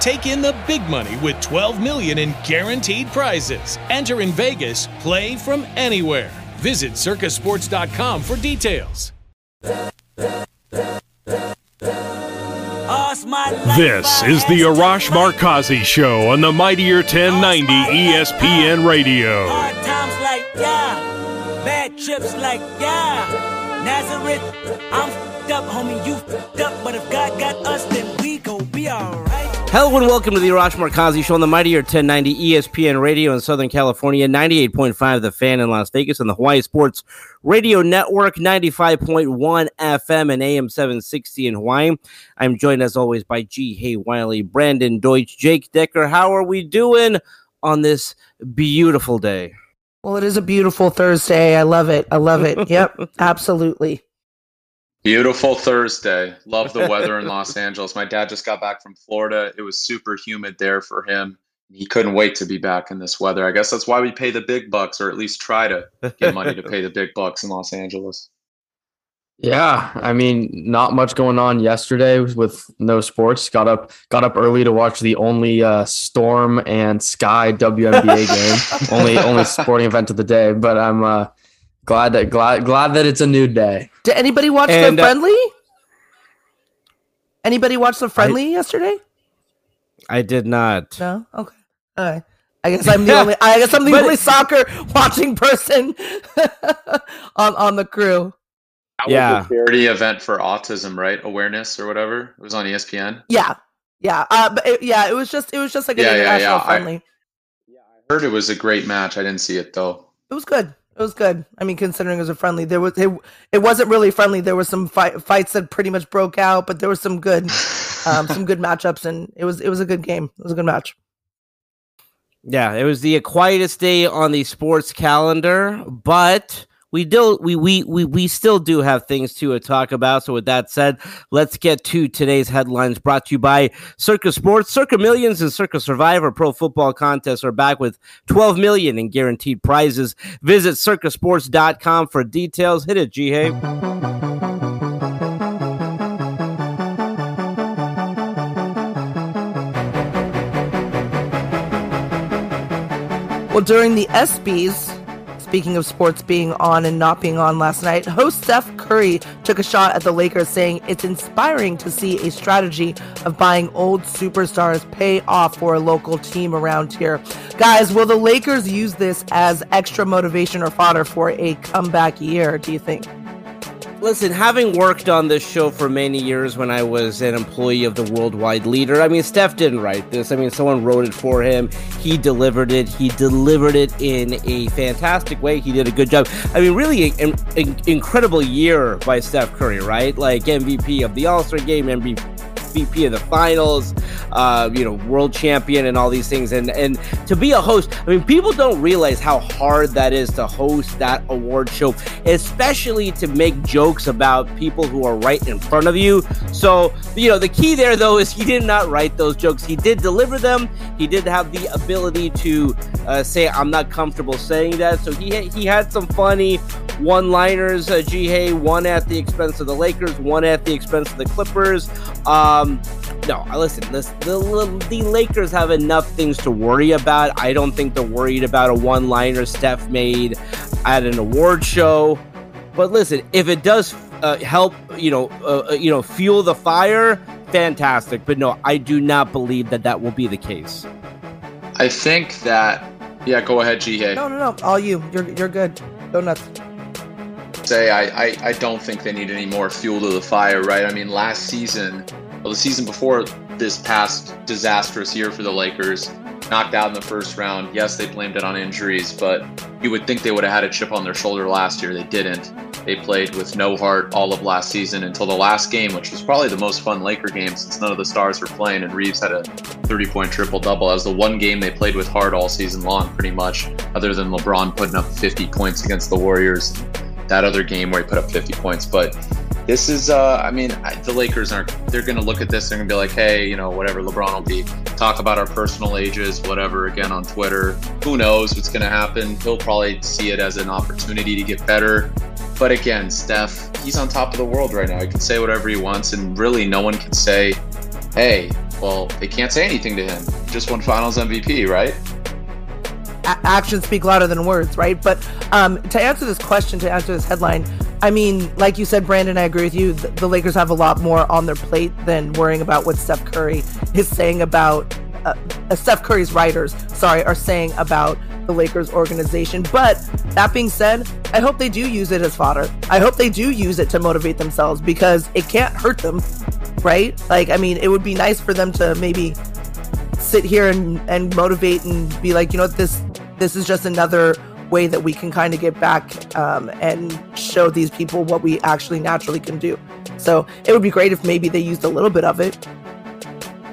Take in the big money with 12 million in guaranteed prizes. Enter in Vegas, play from anywhere. Visit circasports.com for details. This is the Arash Markazi Show on the Mightier 1090 ESPN Radio. Hard times like yeah, bad trips like yeah. Nazareth, I'm f***ed up, homie, you f***ed up. But if God got us, then we gon' be alright. Hello and welcome to the Arash Markazi Show on the Mightier 1090 ESPN Radio in Southern California, 98.5 The Fan in Las Vegas, and the Hawaii Sports Radio Network, 95.1 FM and AM 760 in Hawaii. I'm joined as always by Ji Hae Wiley, Brandon Deutsch, Jake Dicker. How are we doing on this beautiful day? Well, it is a beautiful Thursday. I love it. I love it. Yep, absolutely. Beautiful Thursday. Love the weather in Los Angeles. My dad just got back from Florida. It was super humid there for him. He couldn't wait to be back in this weather. I guess that's why we pay the big bucks, or at least try to get money to pay the big bucks in Los Angeles. Yeah, I mean, not much going on yesterday with no sports. Got up, got up early to watch the only uh, Storm and Sky WNBA game. only, only sporting event of the day. But I'm uh, glad that glad glad that it's a new day. Did anybody watch And, the uh, friendly? Anybody watch the friendly yesterday? I did not. No. Okay. All right. I guess I'm the only. I guess I'm the But- only soccer watching person on on the crew. That Yeah. was a charity event for autism, right? Awareness or whatever. It was on ESPN. Yeah. Yeah. Uh, but it, yeah, it was just it was just like an Yeah, yeah, international yeah. I- Heard it was a great match. I didn't see it though. It was good. It was good. I mean, considering it was a friendly, there was it, it wasn't really friendly. There was some fight, fights that pretty much broke out, but there was some good, um, some good matchups, and it was it was a good game. It was a good match. Yeah, it was the quietest day on the sports calendar, but we do we we we, we still do have things to uh, talk about. So with that said, let's get to today's headlines brought to you by Circa Sports. Circa Millions and Circa Survivor Pro Football Contests are back with 12 million in guaranteed prizes. Visit circasports.com for details. Hit it, Ji Hae. Well, during the ESPYS, speaking of sports being on and not being on last night, host Steph Curry took a shot at the Lakers, saying it's inspiring to see a strategy of buying old superstars pay off for a local team around here. Guys, will the Lakers use this as extra motivation or fodder for a comeback year, do you think? Listen, having worked on this show for many years when I was an employee of the Worldwide Leader, I mean, Steph didn't write this. I mean, someone wrote it for him. He delivered it. He delivered it in a fantastic way. He did a good job. I mean, really, an, incredible year by Steph Curry, right? Like MVP of the All Star game, MVP. MVP of the finals, uh, you know, world champion, and all these things. And and to be a host, I mean, people don't realize how hard that is to host that award show, especially to make jokes about people who are right in front of you. So you know, the key there though is he did not write those jokes. He did deliver them. He did have the ability to uh, say, "I'm not comfortable saying that." So he he had some funny one-liners. Uh, Ji Hae, one at the expense of the Lakers, one at the expense of the Clippers. Um, no, I listen. This, the the Lakers have enough things to worry about. I don't think they're worried about a one-liner Steph made at an award show. But listen, if it does uh, help, you know, uh, uh, you know, fuel the fire, fantastic. But no, I do not believe that that will be the case. I think that. Yeah, go ahead, Ji Hae. No, no, no. All you. You're you're good. Go nuts. Say I, I, I don't think they need any more fuel to the fire, right? I mean, last season, well, the season before this past disastrous year for the Lakers, knocked out in the first round. Yes, they blamed it on injuries, but you would think they would have had a chip on their shoulder last year. They didn't. They played with no heart all of last season until the last game, which was probably the most fun Laker game since none of the stars were playing. And Reeves had a 30 point triple double. That was the one game they played with heart all season long, pretty much, other than LeBron putting up 50 points against the Warriors. That other game where he put up 50 points. But this is uh, i mean the lakers aren't they're going to look at this they're going to be like hey you know whatever lebron will be talk about our personal ages whatever again on twitter. Who knows what's going to happen? He'll probably see it as an opportunity to get better. But again steph he's on top of the world right now. He can say whatever he wants and really no one can say hey well they can't say anything to him. Just won finals mvp right actions speak louder than words, right? But um, to answer this question, to answer this headline, I mean, like you said, Brandon, I agree with you. The, the Lakers have a lot more on their plate than worrying about what Steph Curry is saying about uh, uh, Steph Curry's writers, sorry, are saying about the Lakers organization. But that being said, I hope they do use it as fodder. I hope they do use it to motivate themselves because it can't hurt them, right? Like, I mean, it would be nice for them to maybe sit here and, and motivate and be like, you know what, this this is just another way that we can kind of get back um, and show these people what we actually naturally can do. So it would be great if maybe they used a little bit of it.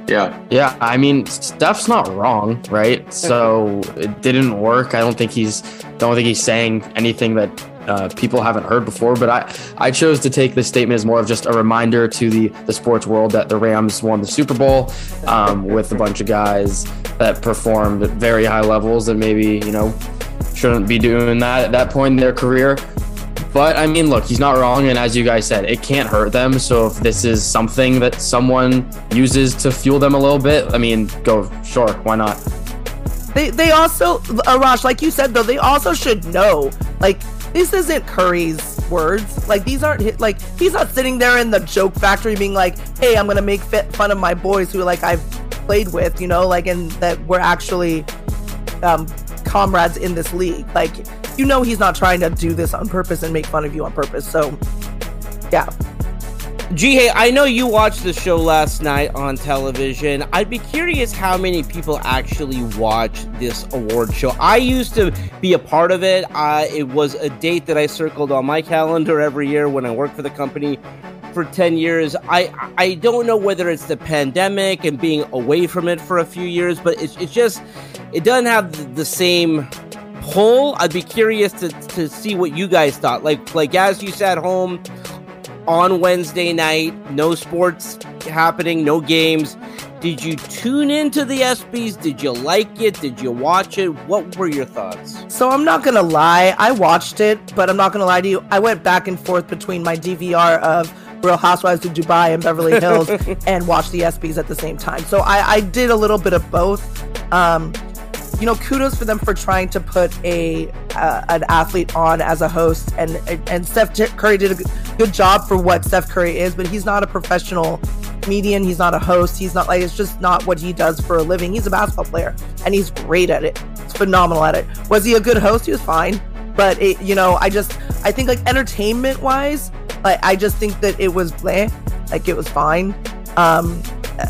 yeah Yeah, I mean, Steph's not wrong, right? So it didn't work. I don't think he's don't think he's saying anything that uh, people haven't heard before. But I I chose to take this statement as more of just a reminder to the the sports world that the Rams won the Super Bowl um, with a bunch of guys that performed at very high levels that maybe you know shouldn't be doing that at that point in their career. But I mean, look, he's not wrong. And as you guys said, it can't hurt them. So if this is something that someone uses to fuel them a little bit, I mean, go, sure, why not? They they also Arash, like you said though, they also should know like this isn't Curry's words. Like these aren't his, like he's not sitting there in the joke factory being like, "Hey, I'm gonna make fun of my boys who like I've played with," you know, like and that we're actually um, comrades in this league. Like you know, he's not trying to do this on purpose and make fun of you on purpose. So yeah, Ji Hae, I know you watched the show last night on television. I'd be curious how many people actually watch this award show. I used to be a part of it. Uh, it was a date that I circled on my calendar every year when I worked for the company for 10 years. I I don't know whether it's the pandemic and being away from it for a few years, but it's, it's just it doesn't have the, same pull. I'd be curious to, to see what you guys thought. Like like as you sat home on Wednesday night, no sports happening, no games. Did you tune into the ESPYS? Did you like it? Did you watch it? What were your thoughts? So I'm not gonna lie, I watched it, but I'm not gonna lie to you. I went back and forth between my DVR of Real Housewives of Dubai and Beverly Hills and watched the ESPYS at the same time. So I, I did a little bit of both. Um, you know, kudos for them for trying to put a uh, an athlete on as a host, and and Steph Curry did a good- job for what Steph Curry is, but he's not a professional comedian. He's not a host. He's not like it's just not what he does for a living. He's a basketball player, and he's great at it. He's phenomenal at it. Was he a good host? He was fine, but it, you know, I just I think like entertainment wise, like I just think that it was bleh, like it was fine. Um,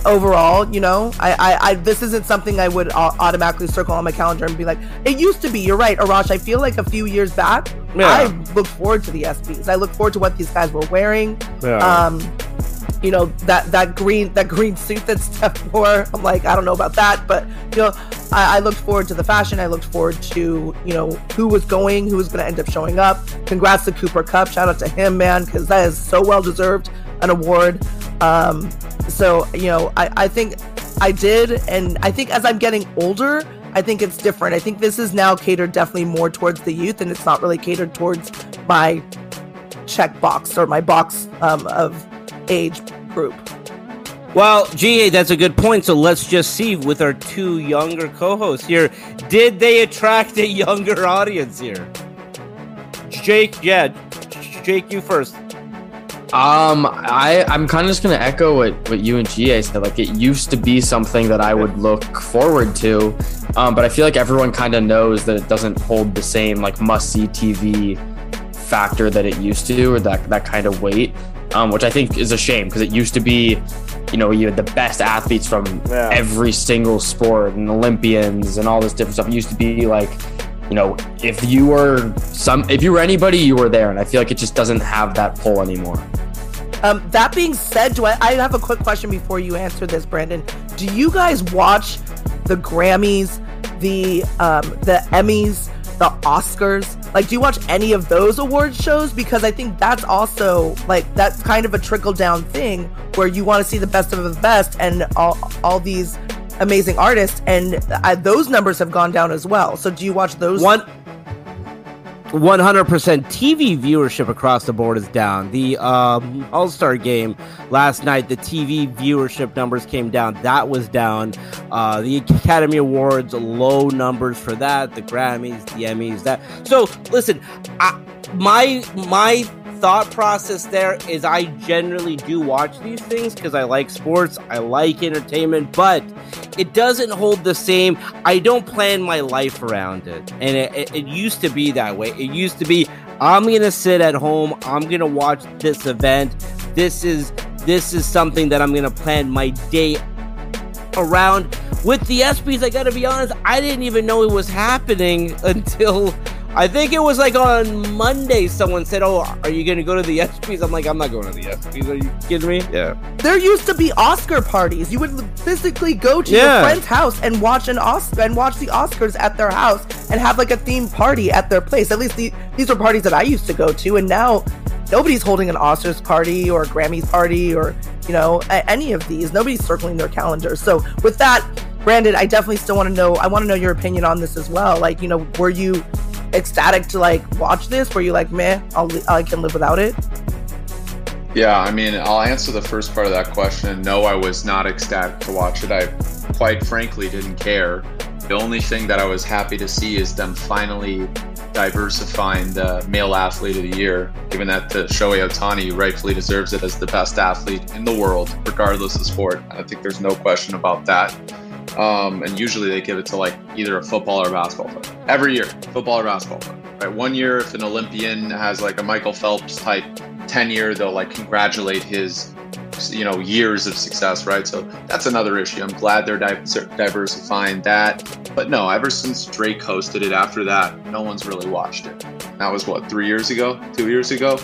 overall, you know, I, I, I this isn't something I would au- automatically circle on my calendar and be like, it used to be. You're right, Arash. I feel like a few years back, Yeah. I look forward to the ESPYS. I look forward to what these guys were wearing. Yeah. Um, you know that that green that green suit that Steph wore. I'm like, I don't know about that, but you know, I, I looked forward to the fashion. I looked forward to you know who was going, who was going to end up showing up. Congrats to Cooper Kupp. Shout out to him, man, because that is so well deserved an award. Um, so you know, I I think I did, and I think as I'm getting older. I think it's different. I think this is now catered definitely more towards the youth, and it's not really catered towards my check box or my box um, of age group. Well, Ji Hae, that's a good point. So let's just see with our two younger co hosts here. Did they attract a younger audience here? Jake, yeah. Jake, you first. Um, I I'm kind of just gonna echo what what you and Ji Hae said. Like it used to be something that I would look forward to, um, but I feel like everyone kind of knows that it doesn't hold the same like must see TV factor that it used to, or that that kind of weight. Um, which I think is a shame because it used to be, you know, you had the best athletes from Yeah. every single sport and Olympians and all this different stuff. It used to be like you know, if you were some, if you were anybody, you were there, and I feel like it just doesn't have that pull anymore. Um, that being said, do I, I have a quick question before you answer this, Brandon. Do you guys watch the Grammys, the um, the Emmys, the Oscars? Like, do you watch any of those award shows? Because I think that's also like that's kind of a trickle down thing where you want to see the best of the best and all all these amazing artists, and uh, those numbers have gone down as well. So, do you watch those? One. 100% TV viewership across the board is down. The um, All Star game last night, the TV viewership numbers came down. That was down. Uh, the Academy Awards, low numbers for that. The Grammys, the Emmys, that. So listen, I, my my thought process there is I generally do watch these things because I like sports, I like entertainment, but it doesn't hold the same. I don't plan my life around it. And it, it, it used to be that way. It used to be I'm going to sit at home, I'm going to watch this event. This is this is something that I'm going to plan my day around. With the ESPYs, I got to be honest, I didn't even know it was happening until I think it was like on Monday someone said, "Oh, are you going to go to the ESPYS?" I'm like, "I'm not going to the ESPYS. Are you kidding me?" Yeah. There used to be Oscar parties. You would physically go to Yeah. your friend's house and watch an Oscar and watch the Oscars at their house and have like a themed party at their place. At least the, these were parties that I used to go to, and now nobody's holding an Oscars party or a Grammys party or you know a- any of these. Nobody's circling their calendars. So with that, Brandon, I definitely still want to know. I want to know your opinion on this as well. Like you know, were you ecstatic to like watch this? Were you like, meh, I'll, I can live without it? Yeah, I mean, I'll answer the first part of that question. No, I was not ecstatic to watch it. I quite frankly didn't care. The only thing that I was happy to see is them finally diversifying the male athlete of the year, given that the Shohei Ohtani rightfully deserves it as the best athlete in the world, regardless of sport. I think there's no question about that. Um, and usually they give it to like either a football or a basketball player. Every year, football or basketball player. Right? One year, if an Olympian has like a Michael Phelps type tenure, they'll like congratulate his you know years of success right so that's another issue i'm glad they're diversifying that but no ever since drake hosted it after that no one's really watched it that was what three years ago two years ago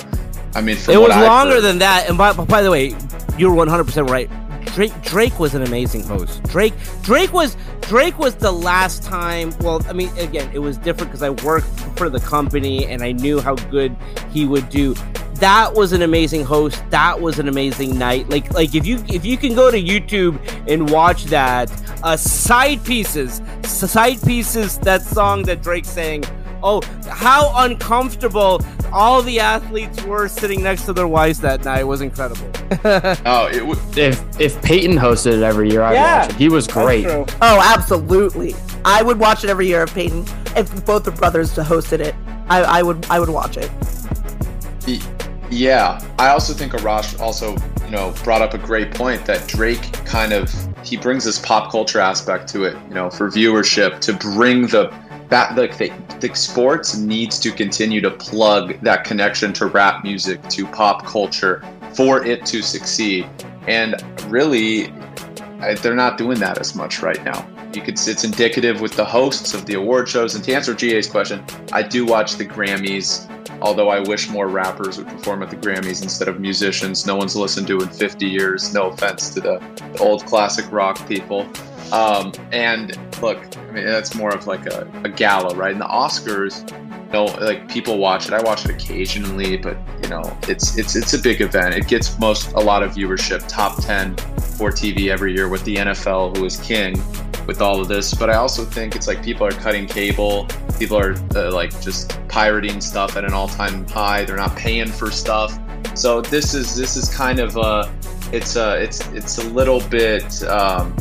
i mean It was longer heard- than that. And by, by the way, you're 100% right. Drake Drake was an amazing host. Drake Drake was Drake was the last time. Well, I mean, again, it was different because I worked for the company and I knew how good he would do. That was an amazing host. That was an amazing night. Like like if you if you can go to YouTube and watch that, uh, side pieces, side pieces. That song that Drake sang. Oh, how uncomfortable all the athletes were sitting next to their wives that night was incredible. oh it would If if Peyton hosted it every year, I'd Yeah, watch it. He was great. Oh, absolutely. I would watch it every year if Peyton, if both the brothers hosted it. I, I would, I would watch it. Y- Yeah, I also think Arash also, you know, brought up a great point that Drake kind of he brings this pop culture aspect to it, you know, for viewership to bring the that like the, the sports needs to continue to plug that connection to rap music to pop culture for it to succeed. And really, they're not doing that as much right now. You could it's indicative with the hosts of the award shows. And to answer Ji Hae's question, I do watch the Grammys although I wish more rappers would perform at the Grammys instead of musicians no one's listened to in 50 years. No offense to the, the old classic rock people. Um, and look, I mean, that's more of like a, a gala, right? And the Oscars, you know, like people watch it. I watch it occasionally, but you know, it's it's it's a big event. It gets most a lot of viewership, top 10 for TV every year with the NFL, who is king with all of this. But I also think it's like people are cutting cable. People are uh, like just pirating stuff at an all-time high. They're not paying for stuff. So this is this is kind of a it's a it's it's a little bit um,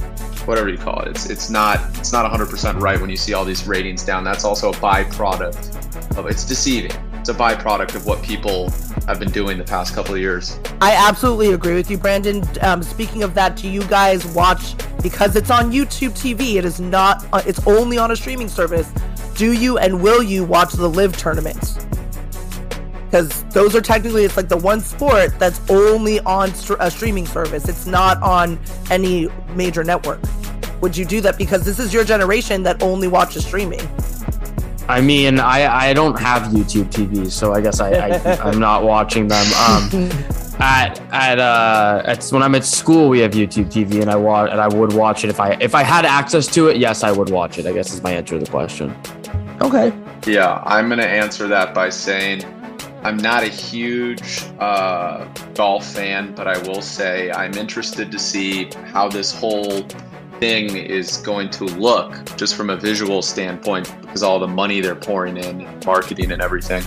whatever you call it. It's it's not it's not 100% right when you see all these ratings down. That's also a byproduct of it's deceiving. It's a byproduct of what people have been doing the past couple of years. I absolutely agree with you, Brandon. Um, speaking of that, do you guys watch because it's on YouTube TV? It is not. Uh, it's only on a streaming service. Do you and will you watch the LIV tournaments? Because those are technically it's like the one sport that's only on a streaming service. It's not on any major network. Would you do that because this is your generation that only watches streaming? I mean, I, I don't have YouTube TV, so I guess I, I am not watching them. Um, at at uh at when I'm at school, we have YouTube TV, and I watch and I would watch it if I if I had access to it. Yes, I would watch it. I guess is my answer to the question. Okay. Yeah, I'm gonna answer that by saying I'm not a huge uh, golf fan, but I will say I'm interested to see how this whole thing is going to look just from a visual standpoint because all the money they're pouring in marketing and everything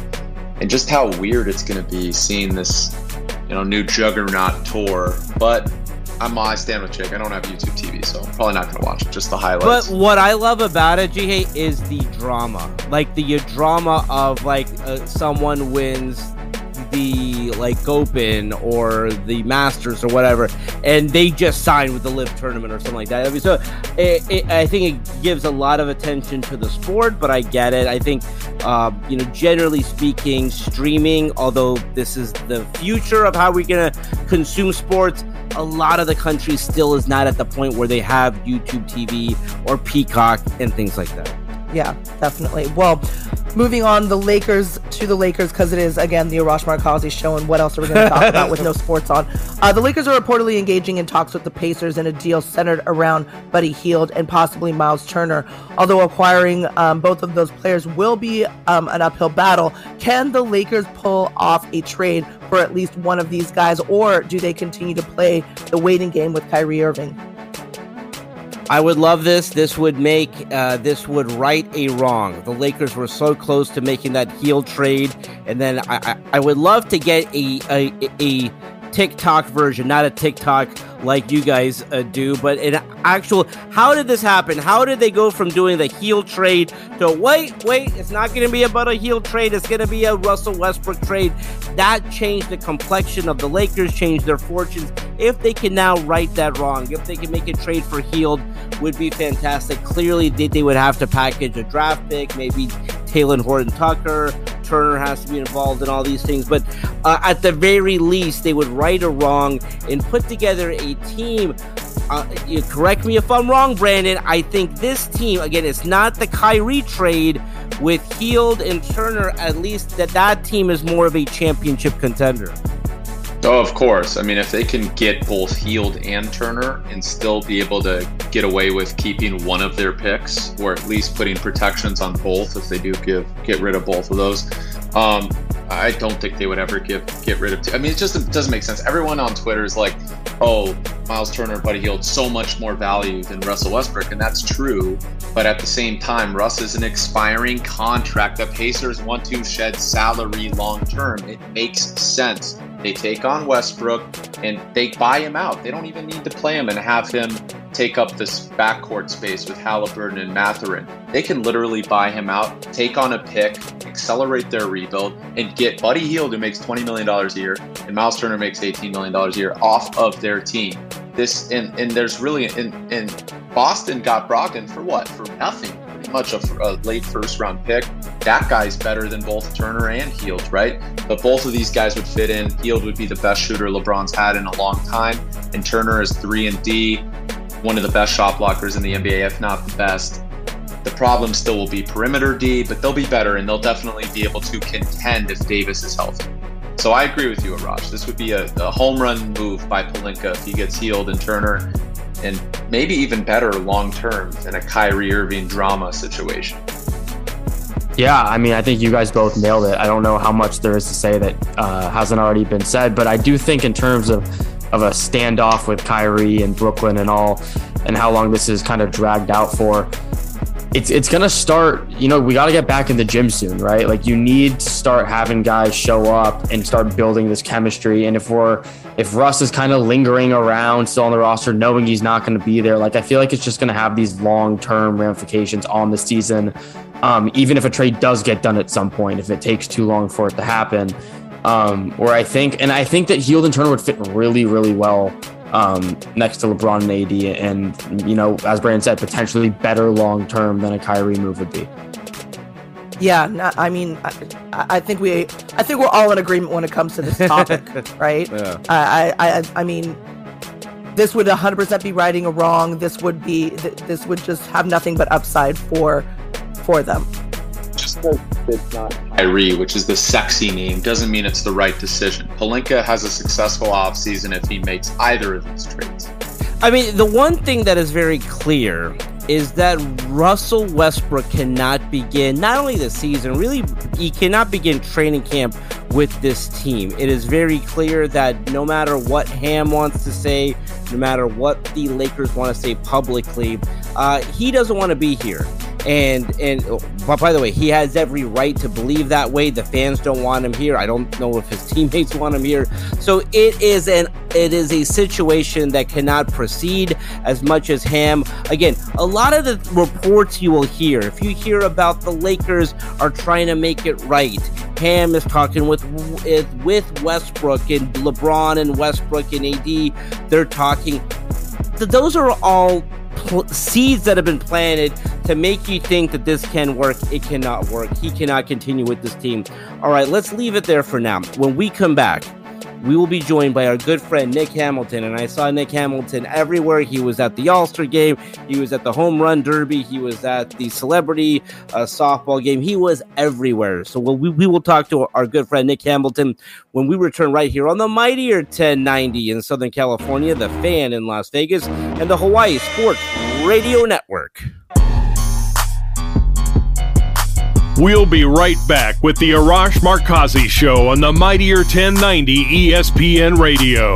and just how weird it's going to be seeing this you know new juggernaut tour but I'm I stand with Jake. I don't have YouTube TV, so I'm probably not going to watch it. Just the highlights. But what I love about it, G is the drama. Like the drama of like uh, someone wins the like Open or the Masters or whatever, and they just signed with the LIV tournament or something like that. I mean, so it, it, I think it gives a lot of attention to the sport, but I get it. I think, uh, you know, generally speaking, streaming, although this is the future of how we're gonna consume sports, a lot of the country still is not at the point where they have YouTube TV or Peacock and things like that. Yeah, definitely. Well, moving on, the Lakers to the Lakers because it is again the Arash Markazi show. And what else are we going to talk about with no sports on? Uh, the Lakers are reportedly engaging in talks with the Pacers in a deal centered around Buddy Hield and possibly Miles Turner. Although acquiring um, both of those players will be um, an uphill battle, can the Lakers pull off a trade for at least one of these guys, or do they continue to play the waiting game with Kyrie Irving? I would love this. This would make uh, this would right a wrong. The Lakers were so close to making that Hield trade, and then I, I, I would love to get a, a a TikTok version, not a TikTok like you guys uh, do, but an actual. How did this happen? How did they go from doing the Hield trade to wait, wait? It's not going to be about a Hield trade. It's going to be a Russell Westbrook trade. That changed the complexion of the Lakers, changed their fortunes. If they can now right that wrong, if they can make a trade for Hield, would be fantastic. Clearly, they, they would have to package a draft pick, maybe Talen Horton Tucker. Turner has to be involved in all these things, but uh, at the very least, they would right a wrong and put together a team. Uh, you correct me if I'm wrong, Brandon. I think this team, again, it's not the Kyrie trade with Hield and Turner. At least that that team is more of a championship contender. Oh, of course. I mean, if they can get both Hield and Turner and still be able to get away with keeping one of their picks, or at least putting protections on both, if they do give get rid of both of those, um, I don't think they would ever give get rid of. Two. I mean, it just it doesn't make sense. Everyone on Twitter is like, "Oh, Miles Turner, Buddy Hield, so much more value than Russell Westbrook," and that's true. But at the same time, Russ is an expiring contract. The Pacers want to shed salary long term. It makes sense. They take on Westbrook and they buy him out. They don't even need to play him and have him take up this backcourt space with Halliburton and Mathurin. They can literally buy him out, take on a pick, accelerate their rebuild, and get Buddy Hield, who makes $20 million a year, and Miles Turner makes $18 million a year off of their team. This and, and there's really and, and Boston got Brogdon for what? For nothing much a, a, late first round pick. That guy's better than both Turner and Hield, right? But both of these guys would fit in. Hield would be the best shooter LeBron's had in a long time, and Turner is three and D, one of the best shot blockers in the NBA, if not the best. The problem still will be perimeter D, but they'll be better, and they'll definitely be able to contend if Davis is healthy. So I agree with you, Arash. This would be a, a home run move by Pelinka if he gets Hield and Turner and maybe even better long term than a Kyrie Irving drama situation. Yeah, I mean, I think you guys both nailed it. I don't know how much there is to say that uh, hasn't already been said, but I do think in terms of of a standoff with Kyrie and Brooklyn and all, and how long this is kind of dragged out for. It's, it's gonna start you know we got to get back in the gym soon right like you need to start having guys show up and start building this chemistry and if we're if Russ is kind of lingering around still on the roster, knowing he's not going to be there, like I feel like it's just going to have these long term ramifications on the season. Um, even if a trade does get done at some point, if it takes too long for it to happen. Um, where I think, and I think that Hield and Turner would fit really, really well um, next to LeBron and AD, and you know, as Brandon said, potentially better long term than a Kyrie move would be. Yeah, I mean, I, I, think we, I think we're all in agreement when it comes to this topic, right? Yeah. I, I, I mean, this would 100% be righting a wrong. This would be, this would just have nothing but upside for, for them. Because it's not Kyrie, which is the sexy name, doesn't mean it's the right decision. Pelinka has a successful offseason if he makes either of these trades. I mean, the one thing that is very clear is that Russell Westbrook cannot begin not only the season, really, he cannot begin training camp with this team. It is very clear that no matter what Ham wants to say, no matter what the Lakers want to say publicly, uh, he doesn't want to be here and and by the way, he has every right to believe that way. The fans don't want him here. I don't know if his teammates want him here. So it is an it is a situation that cannot proceed as much as Ham. Again, a lot of the reports you will hear, if you hear about the Lakers are trying to make it right, Ham is talking with with Westbrook and LeBron and Westbrook and AD. They're talking. Those are all seeds that have been planted to make you think that this can work. It cannot work. He cannot continue with this team. All right, let's leave it there for now. When we come back, we will be joined by our good friend Nick Hamilton. And I saw Nick Hamilton everywhere. He was at the All Star game, he was at the Home Run Derby, he was at the celebrity uh, softball game. He was everywhere. So we'll, we, we will talk to our good friend Nick Hamilton when we return right here on the mightier 1090 in Southern California, the fan in Las Vegas, and the Hawaii Sports Radio Network. We'll be right back with the Arash Markazi Show on the Mightier 1090 ESPN Radio.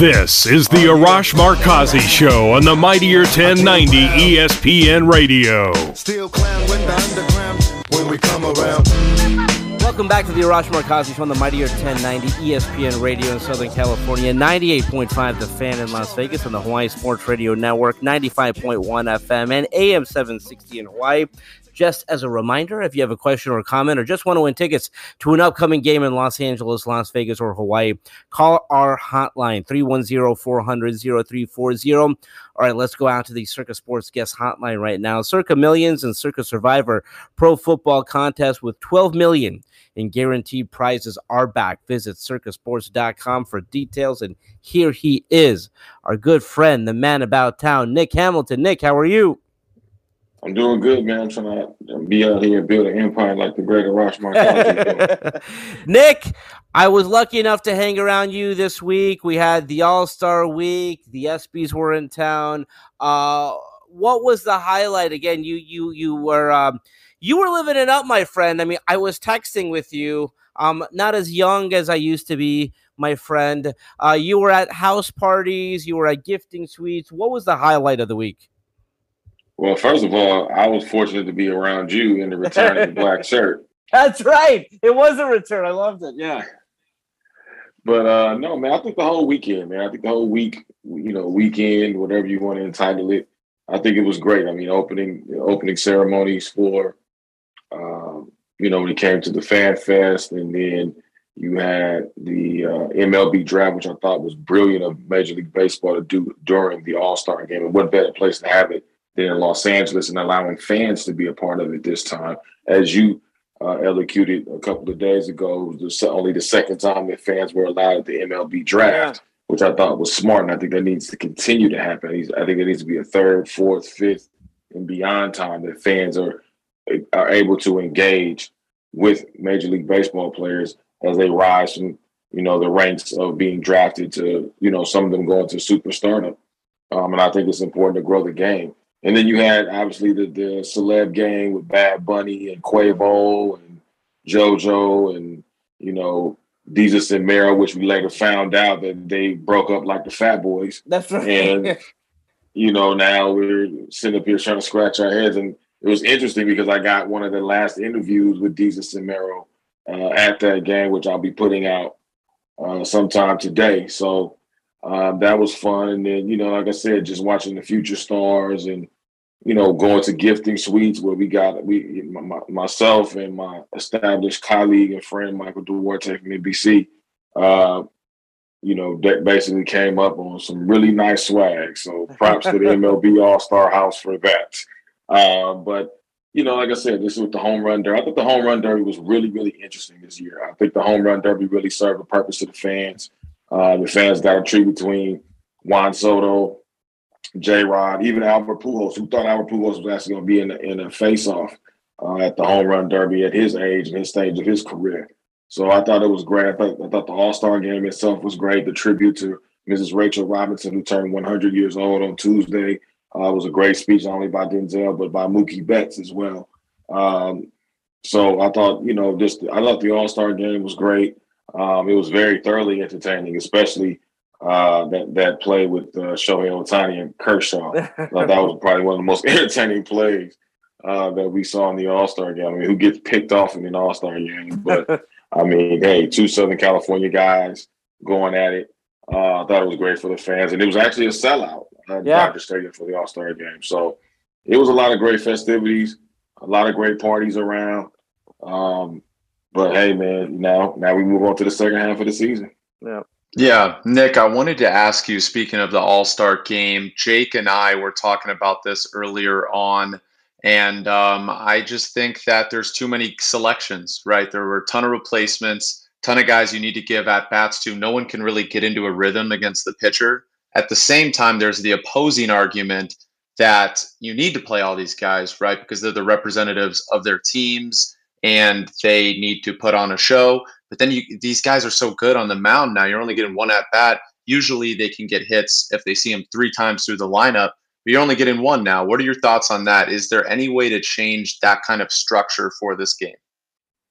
This is the Arash Markazi Show on the Mightier 1090 ESPN Radio. Still clown when the underground when we come around. Welcome back to the Arash Markazi Show on the Mightier 1090 ESPN Radio in Southern California, 98.5 The Fan in Las Vegas on the Hawaii Sports Radio Network, 95.1 FM and AM 760 in Hawaii. Just as a reminder, if you have a question or a comment or just want to win tickets to an upcoming game in Los Angeles, Las Vegas, or Hawaii, call our hotline 310 400 0340. All right, let's go out to the Circa Sports guest hotline right now. Circa Millions and Circa Survivor Pro Football Contest with 12 million in guaranteed prizes are back. Visit circasports.com for details. And here he is, our good friend, the man about town, Nick Hamilton. Nick, how are you? I'm doing good, man. I'm trying to be out here and build an empire like the great Arash Nick, I was lucky enough to hang around you this week. We had the All Star Week. The ESPYS were in town. Uh, what was the highlight? Again, you you you were um, you were living it up, my friend. I mean, I was texting with you. Um, not as young as I used to be, my friend. Uh, you were at house parties. You were at gifting suites. What was the highlight of the week? Well, first of all, I was fortunate to be around you in the return of the black shirt. That's right. It was a return. I loved it. Yeah. But uh no, man, I think the whole weekend, man. I think the whole week, you know, weekend, whatever you want to entitle it, I think it was great. I mean, opening opening ceremonies for, um, you know, when it came to the Fan Fest, and then you had the uh, MLB draft, which I thought was brilliant of Major League Baseball to do during the All Star game. And what better place to have it than in Los Angeles and allowing fans to be a part of it this time. As you uh, elocuted a couple of days ago, it was only the second time that fans were allowed at the MLB draft, yeah. which I thought was smart. And I think that needs to continue to happen. I think it needs to be a third, fourth, fifth, and beyond time that fans are are able to engage with Major League Baseball players as they rise from you know the ranks of being drafted to you know some of them going to superstardom. Um, and I think it's important to grow the game. And then you had obviously the, the celeb gang with Bad Bunny and Quavo and JoJo and you know Desus and Mero, which we later found out that they broke up like the Fat Boys. That's right. And you know, now we're sitting up here trying to scratch our heads. And it was interesting because I got one of the last interviews with Desus and Mero uh, at that game, which I'll be putting out uh, sometime today. So um, that was fun. And then, you know, like I said, just watching the future stars and, you know, going to gifting suites where we got we my, myself and my established colleague and friend Michael Duarte from NBC. Uh, you know, that basically came up on some really nice swag. So props to the MLB All Star House for that. Uh, but you know, like I said, this is with the home run derby. I thought the home run derby was really, really interesting this year. I think the home run derby really served a purpose to the fans. Uh, the fans got a treat between Juan Soto, J Rod, even Albert Pujols, who thought Albert Pujols was actually going to be in a, in a face off uh, at the home run derby at his age and his stage of his career. So I thought it was great. I thought, I thought the All Star game itself was great. The tribute to Mrs. Rachel Robinson, who turned 100 years old on Tuesday, uh, was a great speech, not only by Denzel, but by Mookie Betts as well. Um, so I thought, you know, just I thought the All Star game was great. Um, it was very thoroughly entertaining, especially uh, that that play with uh, Shohei Ohtani and Kershaw. that was probably one of the most entertaining plays uh, that we saw in the All Star game. I mean, who gets picked off in an All Star game? But I mean, hey, two Southern California guys going at it. Uh, I thought it was great for the fans, and it was actually a sellout at yeah. Dodger Stadium for the All Star game. So it was a lot of great festivities, a lot of great parties around. Um, but hey, man, now now we move on to the second half of the season. Yeah. Yeah, Nick, I wanted to ask you. Speaking of the All Star game, Jake and I were talking about this earlier on, and um, I just think that there's too many selections. Right, there were a ton of replacements, ton of guys you need to give at bats to. No one can really get into a rhythm against the pitcher. At the same time, there's the opposing argument that you need to play all these guys, right, because they're the representatives of their teams and they need to put on a show. But then you, these guys are so good on the mound now. You're only getting one at bat. Usually they can get hits if they see him three times through the lineup, but you're only getting one now. What are your thoughts on that? Is there any way to change that kind of structure for this game?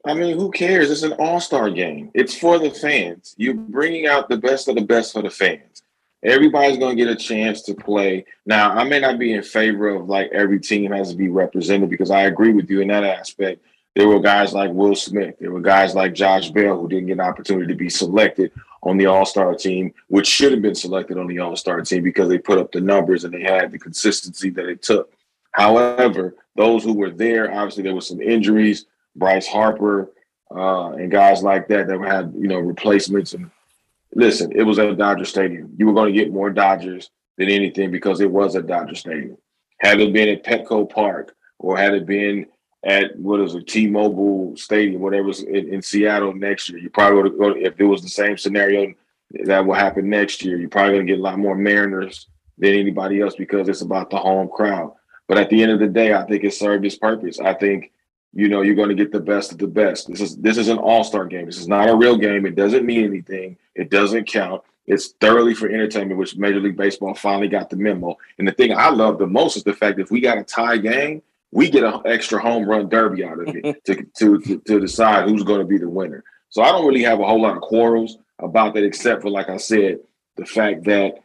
I mean, who cares? It's an all star game. It's for the fans. You're bringing out the best of the best for the fans. Everybody's going to get a chance to play. Now, I may not be in favor of like every team has to be represented because I agree with you in that aspect. There were guys like Will Smith. There were guys like Josh Bell who didn't get an opportunity to be selected on the All Star team, which should have been selected on the All Star team because they put up the numbers and they had the consistency that it took. However, those who were there, obviously there were some injuries. Bryce Harper uh, and guys like that that had you know replacements. And listen, it was at Dodger Stadium. You were going to get more Dodgers than anything because it was at Dodger Stadium. Had it been at Petco Park or had it been at what is it, T-Mobile Stadium, whatever's in, in Seattle next year. You probably would go if it was the same scenario that will happen next year. You're probably going to get a lot more Mariners than anybody else because it's about the home crowd. But at the end of the day, I think it served its purpose. I think you know you're going to get the best of the best. This is this is an all-star game. This is not a real game. It doesn't mean anything. It doesn't count. It's thoroughly for entertainment, which Major League Baseball finally got the memo. And the thing I love the most is the fact that if we got a tie game, we get an extra home run derby out of it to, to, to, to decide who's going to be the winner. So I don't really have a whole lot of quarrels about that, except for, like I said, the fact that,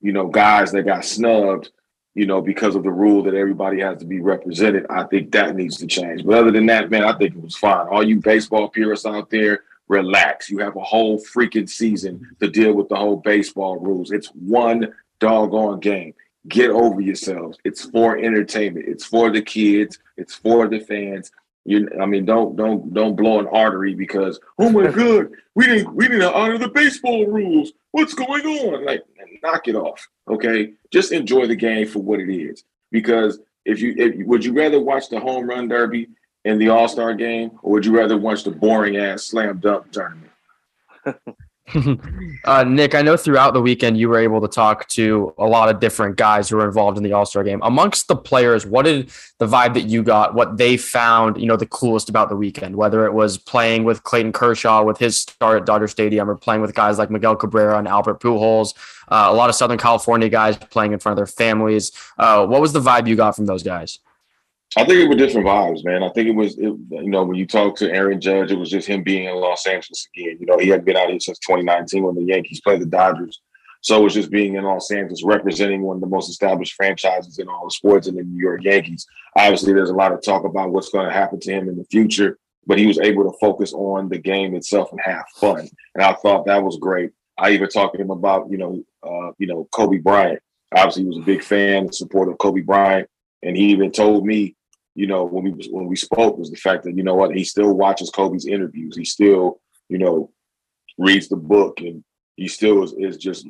you know, guys that got snubbed, you know, because of the rule that everybody has to be represented, I think that needs to change. But other than that, man, I think it was fine. All you baseball purists out there, relax. You have a whole freaking season to deal with the whole baseball rules. It's one doggone game get over yourselves. It's for entertainment. It's for the kids. It's for the fans. You, I mean, don't don't don't blow an artery because oh my god, we didn't we didn't honor the baseball rules. What's going on? Like, knock it off. Okay, just enjoy the game for what it is. Because if you if would you rather watch the home run derby in the All Star game, or would you rather watch the boring ass slam dunk tournament? uh, Nick, I know throughout the weekend you were able to talk to a lot of different guys who were involved in the All Star game. Amongst the players, what did the vibe that you got, what they found, you know, the coolest about the weekend? Whether it was playing with Clayton Kershaw with his start at Dodger Stadium, or playing with guys like Miguel Cabrera and Albert Pujols, uh, a lot of Southern California guys playing in front of their families. Uh, what was the vibe you got from those guys? I think it was different vibes, man. I think it was, it, you know, when you talk to Aaron Judge, it was just him being in Los Angeles again. You know, he had been out here since 2019 when the Yankees played the Dodgers. So it's just being in Los Angeles, representing one of the most established franchises in all the sports in the New York Yankees. Obviously, there's a lot of talk about what's going to happen to him in the future, but he was able to focus on the game itself and have fun. And I thought that was great. I even talked to him about, you know, uh, you know, Kobe Bryant. Obviously, he was a big fan and supporter of Kobe Bryant, and he even told me, you know, when we when we spoke, was the fact that you know what he still watches Kobe's interviews. He still, you know, reads the book, and he still is, is just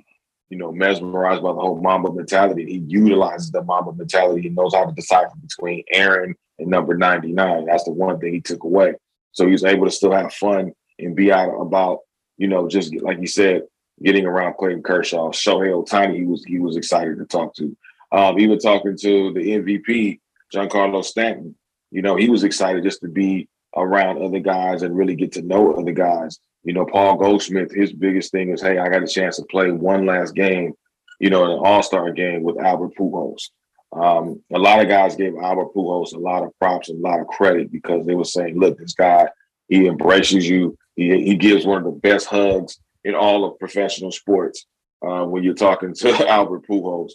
you know, mesmerized by the whole Mamba mentality. He utilizes the Mamba mentality. He knows how to decipher between Aaron and number 99. That's the one thing he took away. So he was able to still have fun and be out about, you know, just like you said, getting around Clayton Kershaw, Shohei Ohtani, he was he was excited to talk to. Um, even talking to the MVP, Giancarlo Stanton, you know, he was excited just to be around other guys and really get to know other guys. You know, Paul Goldschmidt, his biggest thing is, hey, I got a chance to play one last game, you know, an All Star game with Albert Pujols. Um, a lot of guys gave Albert Pujols a lot of props and a lot of credit because they were saying, look, this guy, he embraces you. He, he gives one of the best hugs in all of professional sports uh, when you're talking to Albert Pujols.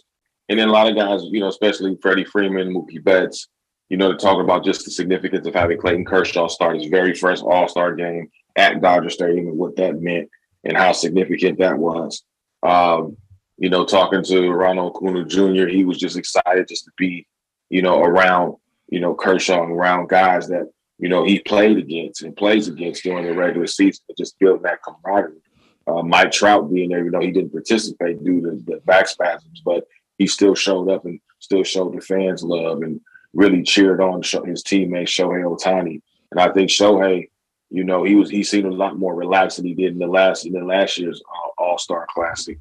And then a lot of guys, you know, especially Freddie Freeman, Mookie Betts, you know, talking about just the significance of having Clayton Kershaw start his very first All Star game at Dodger Stadium and what that meant and how significant that was. Um, you know, talking to Ronald Acuna Jr., he was just excited just to be, you know, around, you know, Kershaw and around guys that, you know, he played against and plays against during the regular season, just building that camaraderie. Uh, Mike Trout being there, you know, he didn't participate due to the back spasms, but he still showed up and still showed the fans love and really cheered on his teammate Shohei Ohtani. And I think Shohei, you know, he was he seemed a lot more relaxed than he did in the last in the last year's All Star Classic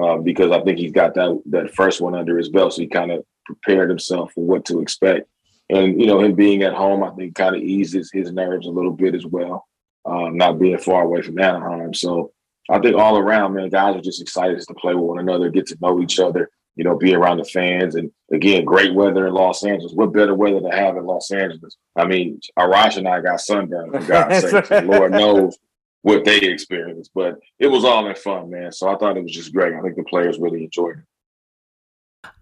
uh, because I think he's got that that first one under his belt, so he kind of prepared himself for what to expect. And you know, him being at home, I think, kind of eases his nerves a little bit as well, um, not being far away from Anaheim. So I think all around, man, guys are just excited to play with one another, get to know each other, you know, be around the fans. And again, great weather in Los Angeles. What better weather to have in Los Angeles? I mean, Arash and I got sunburned, for God's sake. So Lord knows what they experienced. But it was all in fun, man. So I thought it was just great. I think the players really enjoyed it.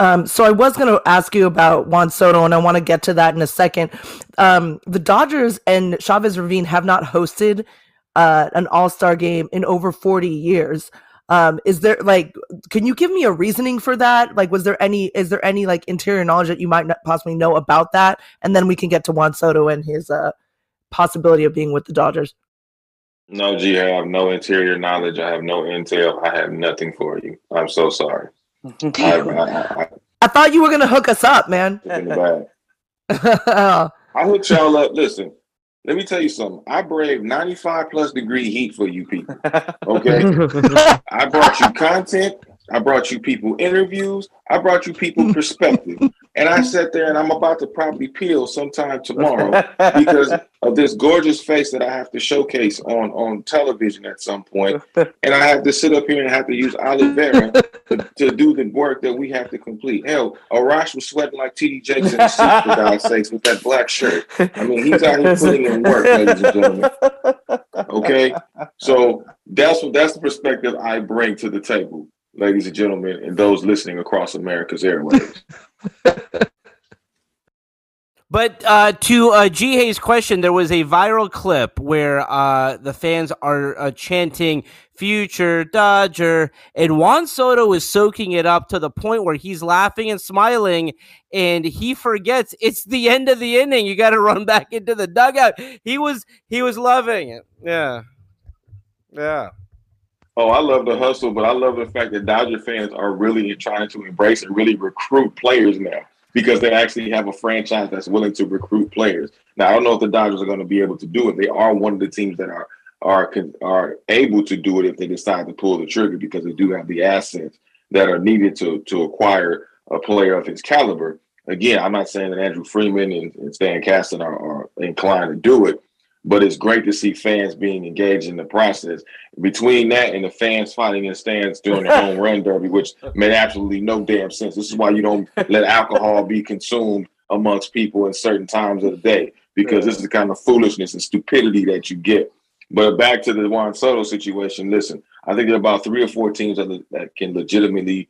Um, so I was going to ask you about Juan Soto, and I want to get to that in a second. Um, the Dodgers and Chavez Ravine have not hosted uh, an All Star game in over 40 years. Um, is there like, can you give me a reasoning for that? Like, was there any, is there any like interior knowledge that you might not possibly know about that? And then we can get to Juan Soto and his uh, possibility of being with the Dodgers. No, G, I have no interior knowledge. I have no intel. I have nothing for you. I'm so sorry. I, I, I, I, thought you were going to hook us up, man. I hooked y'all up. Listen, let me tell you something. I braved 95 plus degree heat for you people. Okay. I brought you content. I brought you people interviews. I brought you people perspective. And I sat there and I'm about to probably peel sometime tomorrow because of this gorgeous face that I have to showcase on, on television at some point. And I have to sit up here and have to use aloe vera to, to do the work that we have to complete. Hell, Arash was sweating like TD Jakes in the for God's sakes, with that black shirt. I mean, he's out here putting in work, ladies and gentlemen. Okay? So that's what that's the perspective I bring to the table ladies and gentlemen, and those listening across America's airwaves. But uh, to uh, Ji Hae's question, there was a viral clip where uh, the fans are uh, chanting "Future Dodger," and Juan Soto is soaking it up to the point where he's laughing and smiling, and he forgets it's the end of the inning. You got to run back into the dugout. He was he was loving it. Yeah, yeah. Oh, I love the hustle, but I love the fact that Dodger fans are really trying to embrace and really recruit players now because they actually have a franchise that's willing to recruit players. Now, I don't know if the Dodgers are going to be able to do it. They are one of the teams that are are are able to do it if they decide to pull the trigger because they do have the assets that are needed to to acquire a player of his caliber. Again, I'm not saying that Andrew Friedman and, and Stan Kasten are, are inclined to do it, but it's great to see fans being engaged in the process. Between that and the fans fighting in stands during the home run derby, which made absolutely no damn sense. This is why you don't let alcohol be consumed amongst people in certain times of the day, because this is the kind of foolishness and stupidity that you get. But back to the Juan Soto situation. Listen, I think there are about three or four teams that, that can legitimately,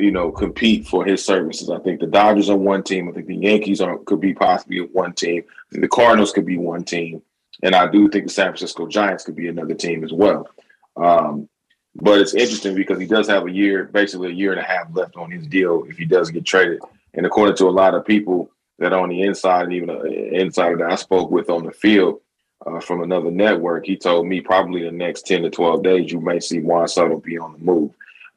you know, compete for his services. I think the Dodgers are one team. I think the Yankees are could be possibly one team. the Cardinals could be one team, and I do think the San Francisco Giants could be another team as well. Um, but it's interesting because he does have a year, basically a year and a half left on his deal if he does get traded. And according to a lot of people that are on the inside, and even an insider that I spoke with on the field uh, from another network, he told me probably the next 10 to 12 days, you may see Juan Soto be on the move.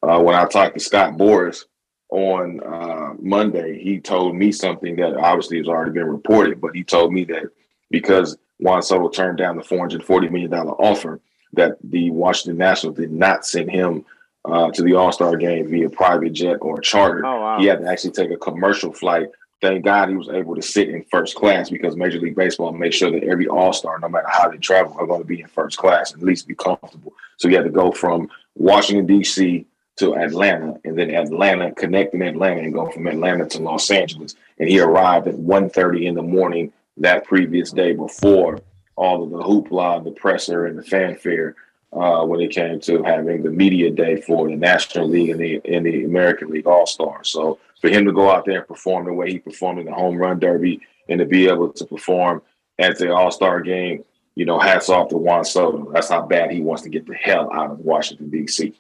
Uh, when I talked to Scott Boras on uh, Monday, he told me something that obviously has already been reported, but he told me that because Juan Soto turned down the $440 million offer, that the Washington Nationals did not send him uh, to the All Star game via private jet or charter. Oh, wow. He had to actually take a commercial flight. Thank God he was able to sit in first class because Major League Baseball makes sure that every All Star, no matter how they travel, are going to be in first class and at least be comfortable. So he had to go from Washington D.C. to Atlanta, and then Atlanta, connecting Atlanta, and going from Atlanta to Los Angeles. And he arrived at 1.30 in the morning that previous day before all of the hoopla, the presser, and the fanfare uh, when it came to having the media day for the National League and the and the American League All Stars. So for him to go out there and perform the way he performed in the home run derby and to be able to perform at the All Star game, you know, hats off to Juan Soto. That's how bad he wants to get the hell out of Washington D.C.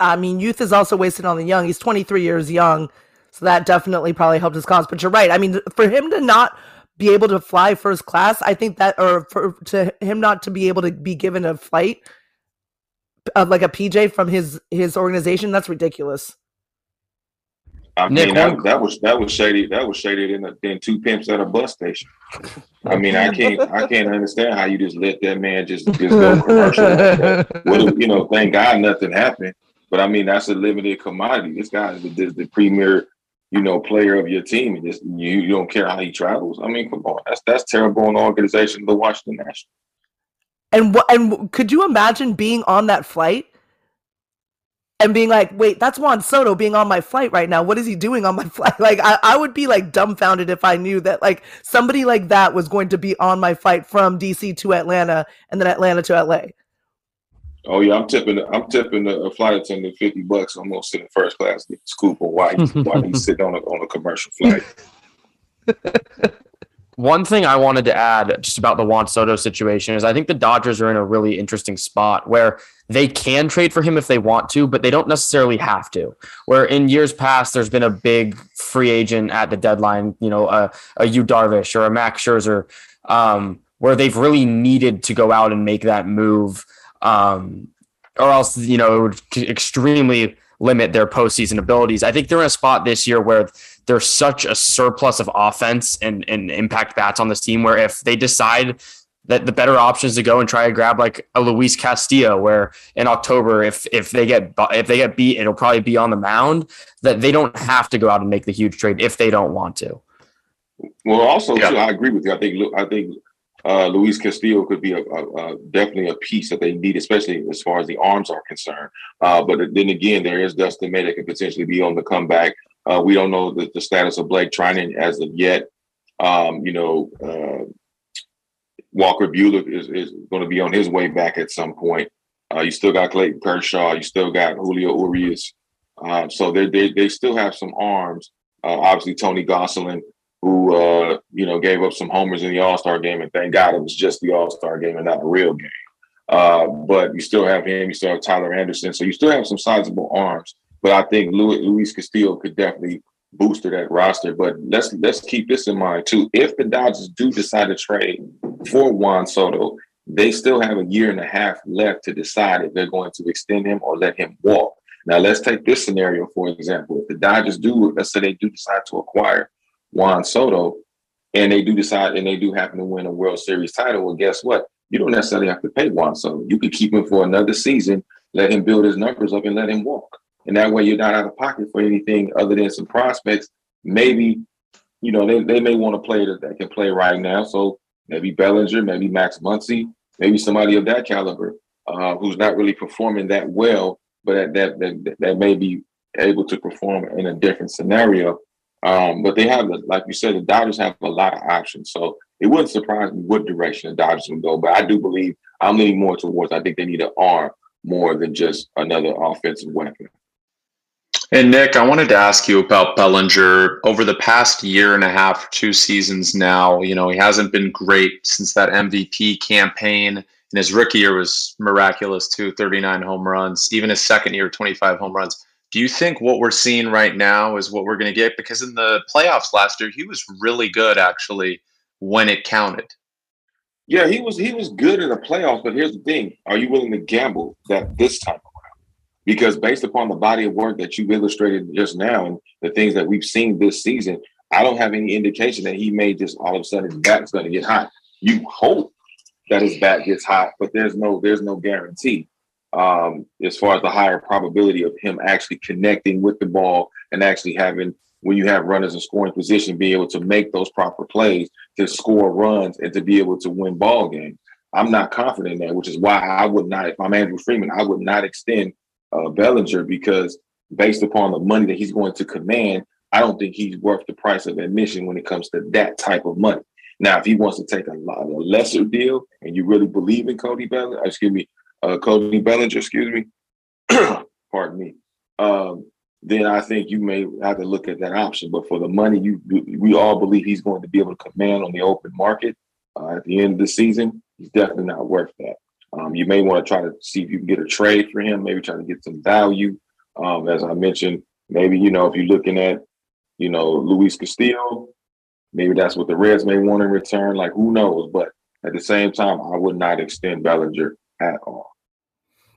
I mean, youth is also wasted on the young. He's 23 years young, so that definitely probably helped his cause. But you're right. I mean, for him to not be able to fly first class, I think that, or for to him not to be able to be given a flight uh, like a PJ from his his organization, that's ridiculous. I Nick, mean, that, that was that was shady. That was shady in, a, in two pimps at a bus station. I mean, I can't I can't understand how you just let that man just just go commercial. like that. Well, you know, thank God nothing happened. But I mean, that's a limited commodity. This guy is the, the, premier, you know, player of your team, and just you, you don't care how he travels. I mean, come on, that's that's terrible on the organization of the Washington Nationals. And what? And could you imagine being on that flight and being like, "Wait, that's Juan Soto being on my flight right now. What is he doing on my flight?" Like, I, I would be like dumbfounded if I knew that like somebody like that was going to be on my flight from DC to Atlanta and then Atlanta to LA. Oh yeah, I'm tipping. I'm tipping a flight attendant fifty bucks. I'm gonna sit in first class, get the scoop on why why he's sitting on a on a commercial flight. One thing I wanted to add just about the Juan Soto situation is I think the Dodgers are in a really interesting spot where they can trade for him if they want to, but they don't necessarily have to. Where in years past, there's been a big free agent at the deadline, you know, a, a Yu Darvish or a Max Scherzer, um, where they've really needed to go out and make that move, um, or else, you know, it would extremely limit their postseason abilities. I think they're in a spot this year where there's such a surplus of offense and, and impact bats on this team where if they decide that the better option is to go and try to grab like a Luis Castillo, where in October, if if they get if they get beat, it'll probably be on the mound. That they don't have to go out and make the huge trade if they don't want to. Well, also Yeah. too, I agree with you. I think Lu- I think uh, Luis Castillo could be a, a, a definitely a piece that they need, especially as far as the arms are concerned. Uh, but then again, there is Dustin May that could potentially be on the comeback. Uh, we don't know the, the status of Blake Treinen as of yet. Um, you know, uh, Walker Buehler is, is going to be on his way back at some point. Uh, you still got Clayton Kershaw. You still got Julio Urias. Um, so they, they still have some arms. Uh, obviously, Tony Gonsolin, who uh, you know gave up some homers in the All Star game, and thank God it was just the All Star game and not a real game. Uh, but you still have him. You still have Tyler Anderson. So you still have some sizable arms. But I think Luis, Luis Castillo could definitely boost to that roster. But let's let's keep this in mind too. If the Dodgers do decide to trade for Juan Soto, they still have a year and a half left to decide if they're going to extend him or let him walk. Now let's take this scenario for example. If the Dodgers do, let's say they do decide to acquire Juan Soto, and they do decide and they do happen to win a World Series title, well, guess what? You don't necessarily have to pay Juan Soto. You could keep him for another season, let him build his numbers up, and let him walk. And that way, you're not out of pocket for anything other than some prospects. Maybe, you know, they, they may want to play that, that can play right now. So maybe Bellinger, maybe Max Muncy, maybe somebody of that caliber uh, who's not really performing that well, but that, that that that may be able to perform in a different scenario. Um, but they have, like you said, the Dodgers have a lot of options. So it wouldn't surprise me what direction the Dodgers would go. But I do believe I'm leaning more towards. I think they need an arm more than just another offensive weapon. And Nick, I wanted to ask you about Bellinger. Over the past year and a half, two seasons now, you know, he hasn't been great since that MVP campaign. And his rookie year was miraculous too 39 home runs. Even his second year, 25 home runs. Do you think what we're seeing right now is what we're going to get? Because in the playoffs last year, he was really good actually when it counted. Yeah, he was he was good in the playoffs, but here's the thing: Are you willing to gamble that this time around? Because based upon the body of work that you've illustrated just now and the things that we've seen this season, I don't have any indication that he may just all of a sudden his bat's going to get hot. You hope that his bat gets hot, but there's no there's no guarantee um, as far as the higher probability of him actually connecting with the ball and actually having when you have runners in scoring position, be able to make those proper plays to score runs and to be able to win ball games. I'm not confident in that, which is why I would not, if I'm Andrew Friedman, I would not extend uh, Bellinger because based upon the money that he's going to command, I don't think he's worth the price of admission when it comes to that type of money. Now, if he wants to take a, a lesser deal and you really believe in Cody Bellinger, excuse me, uh, Cody Bellinger, excuse me, pardon me, um, then I think you may have to look at that option. But for the money, you we all believe he's going to be able to command on the open market uh, at the end of the season. He's definitely not worth that. Um, you may want to try to see if you can get a trade for him. Maybe try to get some value. Um, as I mentioned, maybe you know if you're looking at you know Luis Castillo, maybe that's what the Reds may want in return. Like who knows? But at the same time, I would not extend Bellinger at all.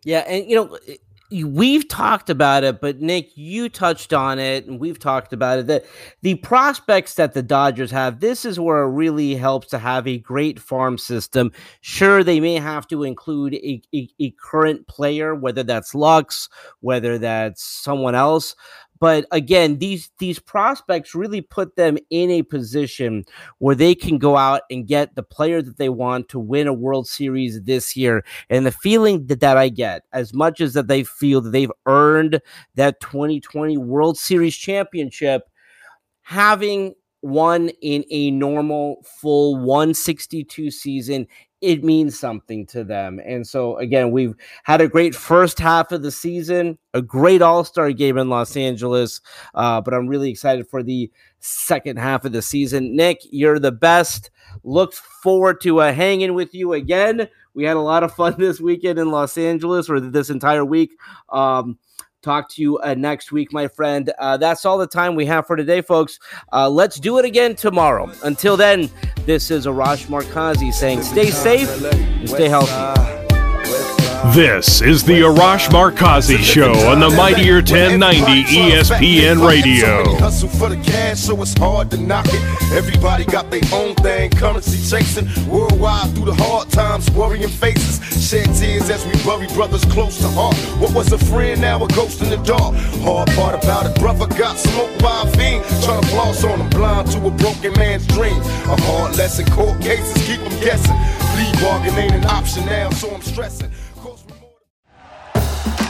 Yeah, and you know, eh, we've talked about it, but Nick, you touched on it, and we've talked about it. That the prospects that the Dodgers have, this is where it really helps to have a great farm system. Sure, they may have to include a, a, a current player, whether that's Lux, whether that's someone else, but again, these these prospects really put them in a position where they can go out and get the player that they want to win a World Series this year. And the feeling that, that I get, as much as that they feel that they've earned that 2020 World Series championship, having won in a normal full 162 season it means something to them. And so, again, we've had a great first half of the season, a great All Star game in Los Angeles, uh, but I'm really excited for the second half of the season. Nick, you're the best. Look forward to uh, hanging with you again. We had a lot of fun this weekend in Los Angeles, or this entire week. Um, talk to you uh, next week, my friend. Uh, that's all the time we have for today, folks. Uh, let's do it again tomorrow. Until then, this is Arash Markazi saying stay safe and stay healthy. This is the Arash Markazi Show on the Mightier 1090 ESPN Radio. Hustle for the cash, so it's hard to knock it. Everybody got their own thing, currency chasing. Worldwide through the hard times, worrying faces. Shed tears as we bury brothers close to heart. What was a friend, now a ghost in the dark. Hard part about it, brother got smoked by a fiend. Trying to floss on him, blind to a broken man's dream. A hard lesson, court cases keep them guessing. Plea bargain ain't an option now, so I'm stressing.